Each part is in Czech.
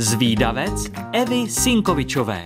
Zvídavec Evy Sinkovičové.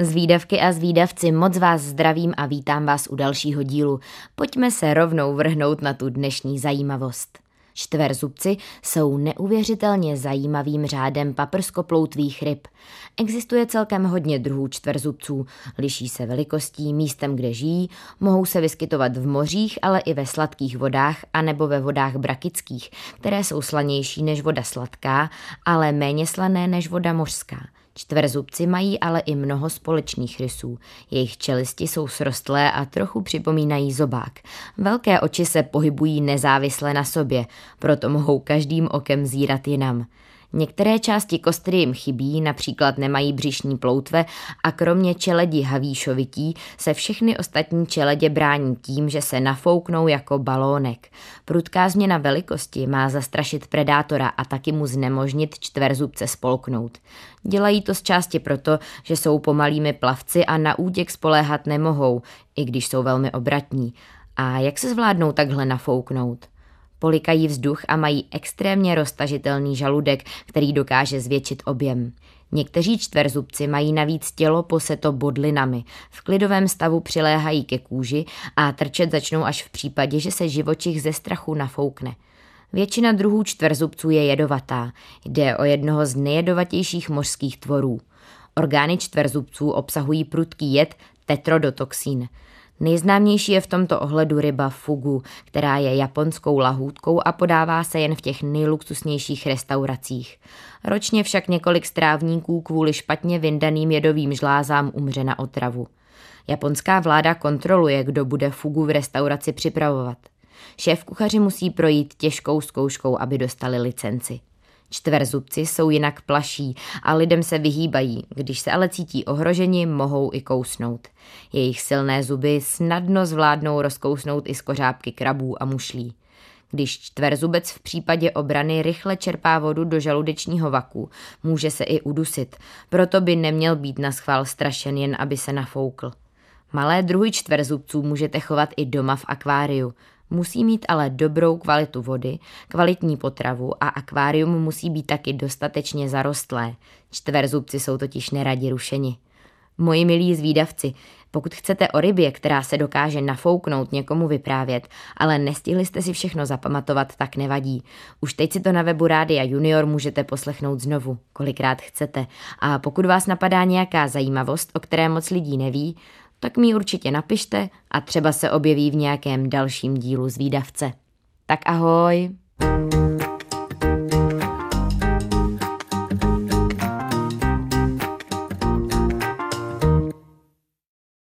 Zvídavky a zvídavci, moc vás zdravím a vítám vás u dalšího dílu. Pojďme se rovnou vrhnout na tu dnešní zajímavost. Čtverzubci jsou neuvěřitelně zajímavým řádem paprskoploutvých ryb. Existuje celkem hodně druhů čtverzubců, liší se velikostí, místem, kde žijí, mohou se vyskytovat v mořích, ale i ve sladkých vodách anebo ve vodách brakických, které jsou slanější než voda sladká, ale méně slané než voda mořská. Čtverzubci mají ale i mnoho společných rysů. Jejich čelisti jsou srostlé a trochu připomínají zobák. Velké oči se pohybují nezávisle na sobě, proto mohou každým okem zírat jinam. Některé části kostry jim chybí, například nemají břišní ploutve a kromě čeledi havíšovití se všechny ostatní čeledě brání tím, že se nafouknou jako balónek. Prudká změna velikosti má zastrašit predátora a taky mu znemožnit čtverzubce spolknout. Dělají to z části proto, že jsou pomalými plavci a na útěk spoléhat nemohou, i když jsou velmi obratní. A jak se zvládnou takhle nafouknout? Polikají vzduch a mají extrémně roztažitelný žaludek, který dokáže zvětšit objem. Někteří čtverzubci mají navíc tělo poseto bodlinami. V klidovém stavu přiléhají ke kůži a trčet začnou až v případě, že se živočich ze strachu nafoukne. Většina druhů čtverzubců je jedovatá. Jde o jednoho z nejjedovatějších mořských tvorů. Orgány čtverzubců obsahují prudký jed tetrodotoxín. Nejznámější je v tomto ohledu ryba fugu, která je japonskou lahůdkou a podává se jen v těch nejluxusnějších restauracích. Ročně však několik strávníků kvůli špatně vyndaným jedovým žlázám umře na otravu. Japonská vláda kontroluje, kdo bude fugu v restauraci připravovat. Šéf kuchaři musí projít těžkou zkouškou, aby dostali licenci. Čtverzubci jsou jinak plaší a lidem se vyhýbají, když se ale cítí ohroženi, mohou i kousnout. Jejich silné zuby snadno zvládnou rozkousnout i z kořápky krabů a mušlí. Když čtverzubec v případě obrany rychle čerpá vodu do žaludečního vaku, může se i udusit, proto by neměl být na schvál strašen jen aby se nafoukl. Malé druhy čtverzubců můžete chovat i doma v akváriu. Musí mít ale dobrou kvalitu vody, kvalitní potravu a akvárium musí být taky dostatečně zarostlé. Čtverzubci jsou totiž neradi rušeni. Moji milí zvídavci, pokud chcete o rybě, která se dokáže nafouknout někomu vyprávět, ale nestihli jste si všechno zapamatovat, tak nevadí. Už teď si to na webu Rádia Junior můžete poslechnout znovu, kolikrát chcete. A pokud vás napadá nějaká zajímavost, o které moc lidí neví, tak mi určitě napište a třeba se objeví v nějakém dalším dílu z výdavce. Tak ahoj! thank you